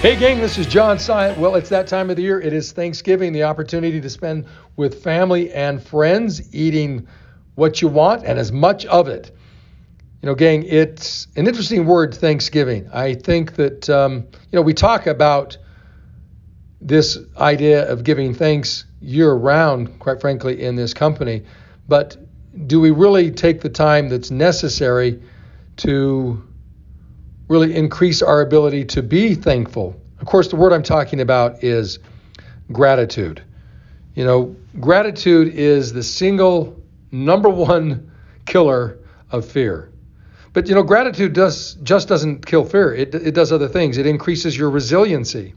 Hey, gang, this is John Syatt. Well, it's that time of the year. It is Thanksgiving, the opportunity to spend with family and friends, eating what you want and as much of it. You know, gang, it's an interesting word, Thanksgiving. I think that, um, you know, we talk about this idea of giving thanks year round, quite frankly, in this company, but do we really take the time that's necessary to really increase our ability to be thankful. Of course, the word I'm talking about is gratitude. You know, gratitude is the single number one killer of fear. But you know, gratitude does just doesn't kill fear. It, it does other things. It increases your resiliency.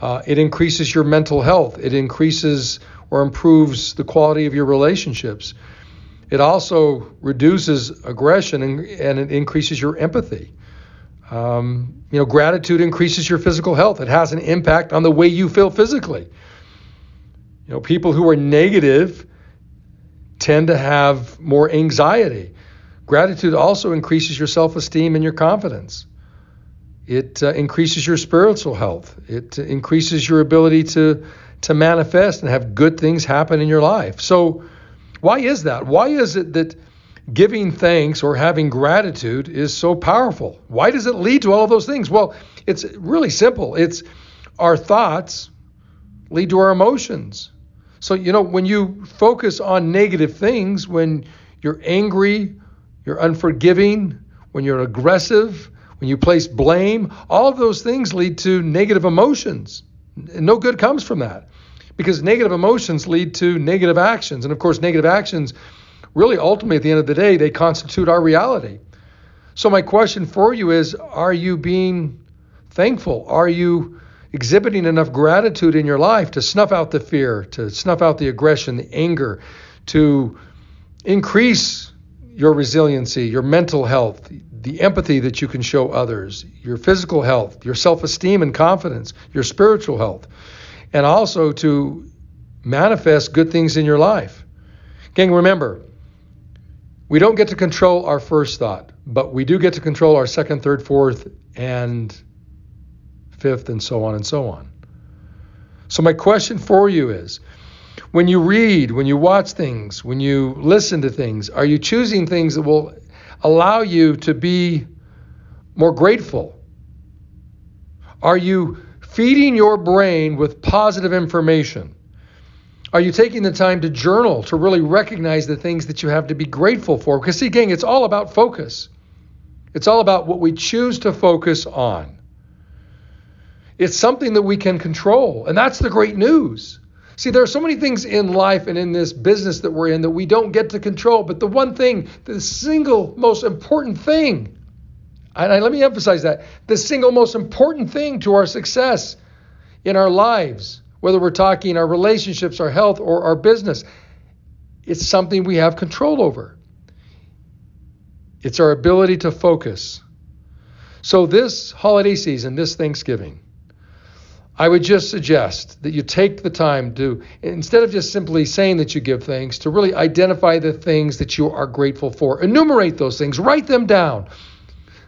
Uh, it increases your mental health. It increases or improves the quality of your relationships. It also reduces aggression and, and it increases your empathy. Um, you know, gratitude increases your physical health. It has an impact on the way you feel physically. You know, people who are negative tend to have more anxiety. Gratitude also increases your self esteem and your confidence. It uh, increases your spiritual health. It increases your ability to, to manifest and have good things happen in your life. So, why is that? Why is it that giving thanks or having gratitude is so powerful. Why does it lead to all of those things? Well, it's really simple. It's our thoughts lead to our emotions. So, you know, when you focus on negative things, when you're angry, you're unforgiving, when you're aggressive, when you place blame, all of those things lead to negative emotions. No good comes from that because negative emotions lead to negative actions. And of course, negative actions really ultimately at the end of the day, they constitute our reality. So, my question for you is Are you being thankful? Are you exhibiting enough gratitude in your life to snuff out the fear, to snuff out the aggression, the anger, to increase your resiliency, your mental health, the empathy that you can show others, your physical health, your self esteem and confidence, your spiritual health, and also to manifest good things in your life? Gang, remember, we don't get to control our first thought, but we do get to control our second, third, fourth, and fifth, and so on and so on. So, my question for you is when you read, when you watch things, when you listen to things, are you choosing things that will allow you to be more grateful? Are you feeding your brain with positive information? Are you taking the time to journal to really recognize the things that you have to be grateful for? Because, see, gang, it's all about focus. It's all about what we choose to focus on. It's something that we can control. And that's the great news. See, there are so many things in life and in this business that we're in that we don't get to control. But the one thing, the single most important thing, and let me emphasize that the single most important thing to our success in our lives whether we're talking our relationships, our health, or our business. It's something we have control over. It's our ability to focus. So, this holiday season, this Thanksgiving, I would just suggest that you take the time to, instead of just simply saying that you give thanks, to really identify the things that you are grateful for. Enumerate those things, write them down.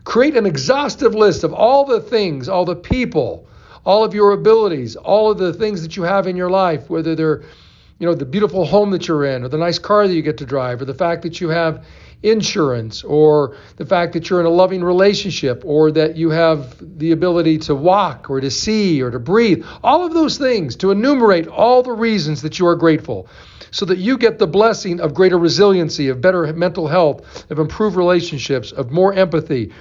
Create an exhaustive list of all the things, all the people, all of your abilities, all of the things that you have in your life, whether they're, you know, the beautiful home that you're in, or the nice car that you get to drive, or the fact that you have insurance, or the fact that you're in a loving relationship, or that you have the ability to walk, or to see, or to breathe. All of those things, to enumerate all the reasons that you are grateful so that you get the blessing of greater resiliency, of better mental health, of improved relationships, of more empathy,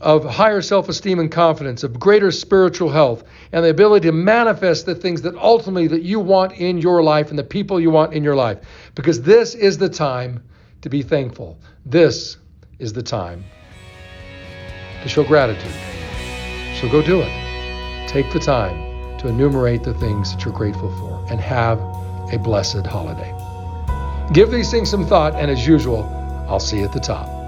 of higher self esteem and confidence, of greater spiritual health, and the ability to manifest the things that ultimately that you want in your life and the people you want in your life. Because this is the time to be thankful. This is the time to show gratitude. So go do it. Take the time to enumerate the things that you're grateful for and have a blessed holiday. Give these things some thought, and as usual, I'll see you at the top.